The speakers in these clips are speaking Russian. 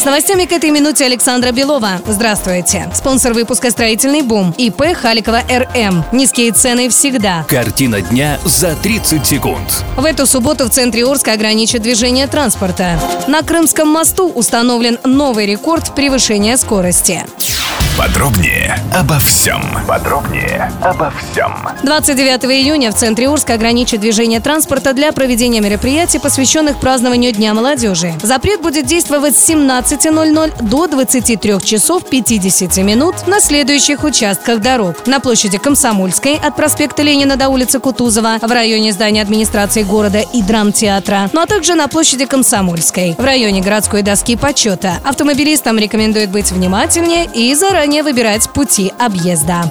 С новостями к этой минуте Александра Белова. Здравствуйте. Спонсор выпуска «Строительный бум» ИП Халикова РМ. Низкие цены всегда. Картина дня за 30 секунд. В эту субботу в центре Орска ограничат движение транспорта. На Крымском мосту установлен новый рекорд превышения скорости. Подробнее обо всем. Подробнее обо всем. 29 июня в центре Орска ограничат движение транспорта для проведения мероприятий, посвященных празднованию Дня молодежи. Запрет будет действовать с 17.00 до 23 часов 50 минут на следующих участках дорог. На площади Комсомольской от проспекта Ленина до улицы Кутузова, в районе здания администрации города и драмтеатра, ну а также на площади Комсомольской, в районе городской доски почета. Автомобилистам рекомендует быть внимательнее и заранее выбирать пути объезда.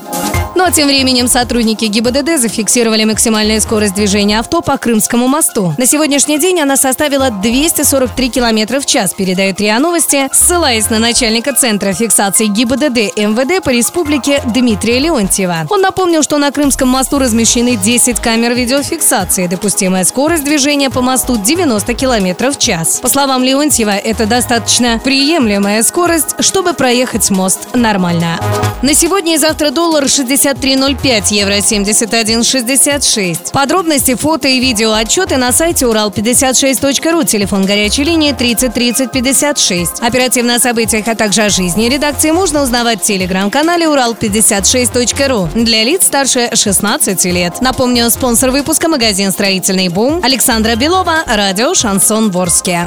Ну а тем временем сотрудники ГИБДД зафиксировали максимальную скорость движения авто по Крымскому мосту. На сегодняшний день она составила 243 км в час, передают РИА Новости, ссылаясь на начальника Центра фиксации ГИБДД МВД по республике Дмитрия Леонтьева. Он напомнил, что на Крымском мосту размещены 10 камер видеофиксации. Допустимая скорость движения по мосту 90 км в час. По словам Леонтьева, это достаточно приемлемая скорость, чтобы проехать мост нормально. На сегодня и завтра доллар 63.05, евро 71.66. Подробности, фото и видео отчеты на сайте урал56.ру, телефон горячей линии 30 30 56. Оперативно о событиях, а также о жизни редакции можно узнавать в телеграм-канале урал56.ру для лиц старше 16 лет. Напомню, спонсор выпуска магазин «Строительный бум» Александра Белова, радио «Шансон Ворске».